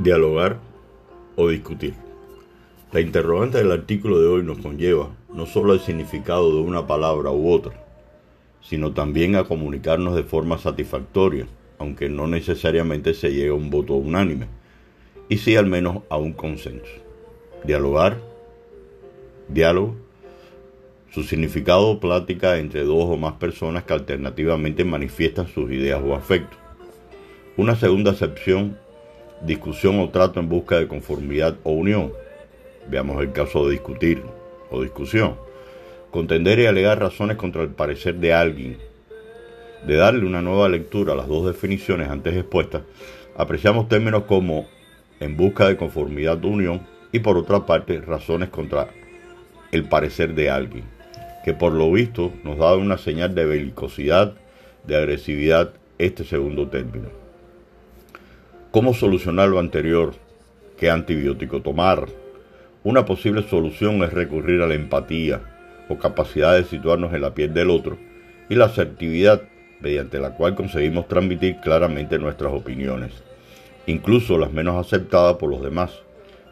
dialogar o discutir. La interrogante del artículo de hoy nos conlleva no solo al significado de una palabra u otra, sino también a comunicarnos de forma satisfactoria, aunque no necesariamente se llegue a un voto unánime, y sí al menos a un consenso. Dialogar, diálogo, su significado plática entre dos o más personas que alternativamente manifiestan sus ideas o afectos. Una segunda acepción discusión o trato en busca de conformidad o unión. Veamos el caso de discutir o discusión. Contender y alegar razones contra el parecer de alguien. De darle una nueva lectura a las dos definiciones antes expuestas, apreciamos términos como en busca de conformidad o unión y por otra parte razones contra el parecer de alguien, que por lo visto nos da una señal de belicosidad, de agresividad este segundo término. ¿Cómo solucionar lo anterior? ¿Qué antibiótico tomar? Una posible solución es recurrir a la empatía o capacidad de situarnos en la piel del otro y la asertividad mediante la cual conseguimos transmitir claramente nuestras opiniones, incluso las menos aceptadas por los demás,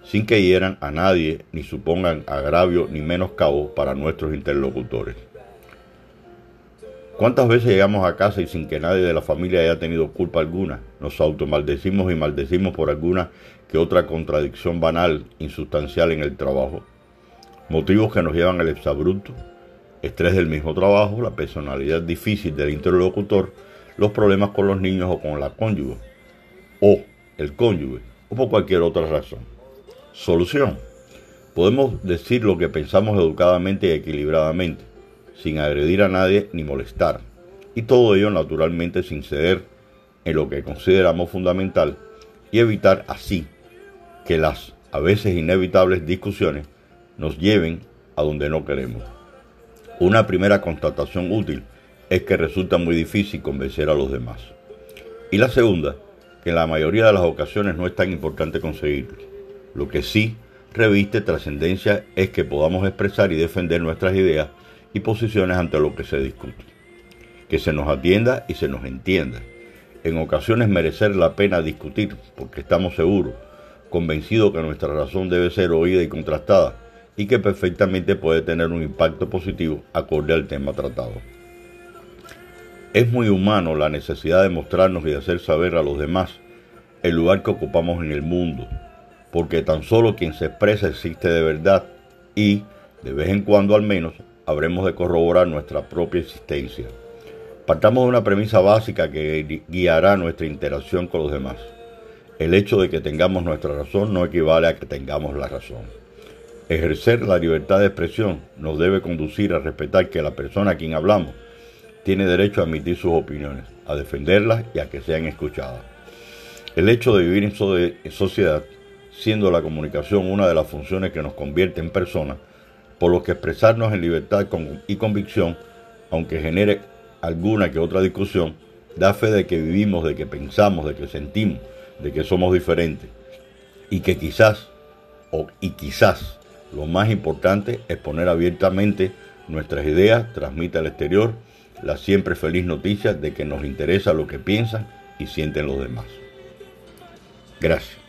sin que hieran a nadie ni supongan agravio ni menoscabo para nuestros interlocutores. ¿Cuántas veces llegamos a casa y sin que nadie de la familia haya tenido culpa alguna, nos automaldecimos y maldecimos por alguna que otra contradicción banal, insustancial en el trabajo? Motivos que nos llevan al exabrupto, estrés del mismo trabajo, la personalidad difícil del interlocutor, los problemas con los niños o con la cónyuge, o el cónyuge, o por cualquier otra razón. Solución. Podemos decir lo que pensamos educadamente y equilibradamente sin agredir a nadie ni molestar. Y todo ello naturalmente sin ceder en lo que consideramos fundamental y evitar así que las a veces inevitables discusiones nos lleven a donde no queremos. Una primera constatación útil es que resulta muy difícil convencer a los demás. Y la segunda, que en la mayoría de las ocasiones no es tan importante conseguirlo. Lo que sí reviste trascendencia es que podamos expresar y defender nuestras ideas y posiciones ante lo que se discute. Que se nos atienda y se nos entienda. En ocasiones merecer la pena discutir porque estamos seguros, convencidos que nuestra razón debe ser oída y contrastada y que perfectamente puede tener un impacto positivo acorde al tema tratado. Es muy humano la necesidad de mostrarnos y de hacer saber a los demás el lugar que ocupamos en el mundo, porque tan solo quien se expresa existe de verdad y, de vez en cuando al menos, habremos de corroborar nuestra propia existencia. Partamos de una premisa básica que guiará nuestra interacción con los demás. El hecho de que tengamos nuestra razón no equivale a que tengamos la razón. Ejercer la libertad de expresión nos debe conducir a respetar que la persona a quien hablamos tiene derecho a emitir sus opiniones, a defenderlas y a que sean escuchadas. El hecho de vivir en sociedad, siendo la comunicación una de las funciones que nos convierte en personas, por lo que expresarnos en libertad y convicción, aunque genere alguna que otra discusión, da fe de que vivimos, de que pensamos, de que sentimos, de que somos diferentes. Y que quizás, o, y quizás, lo más importante es poner abiertamente nuestras ideas, transmite al exterior la siempre feliz noticia de que nos interesa lo que piensan y sienten los demás. Gracias.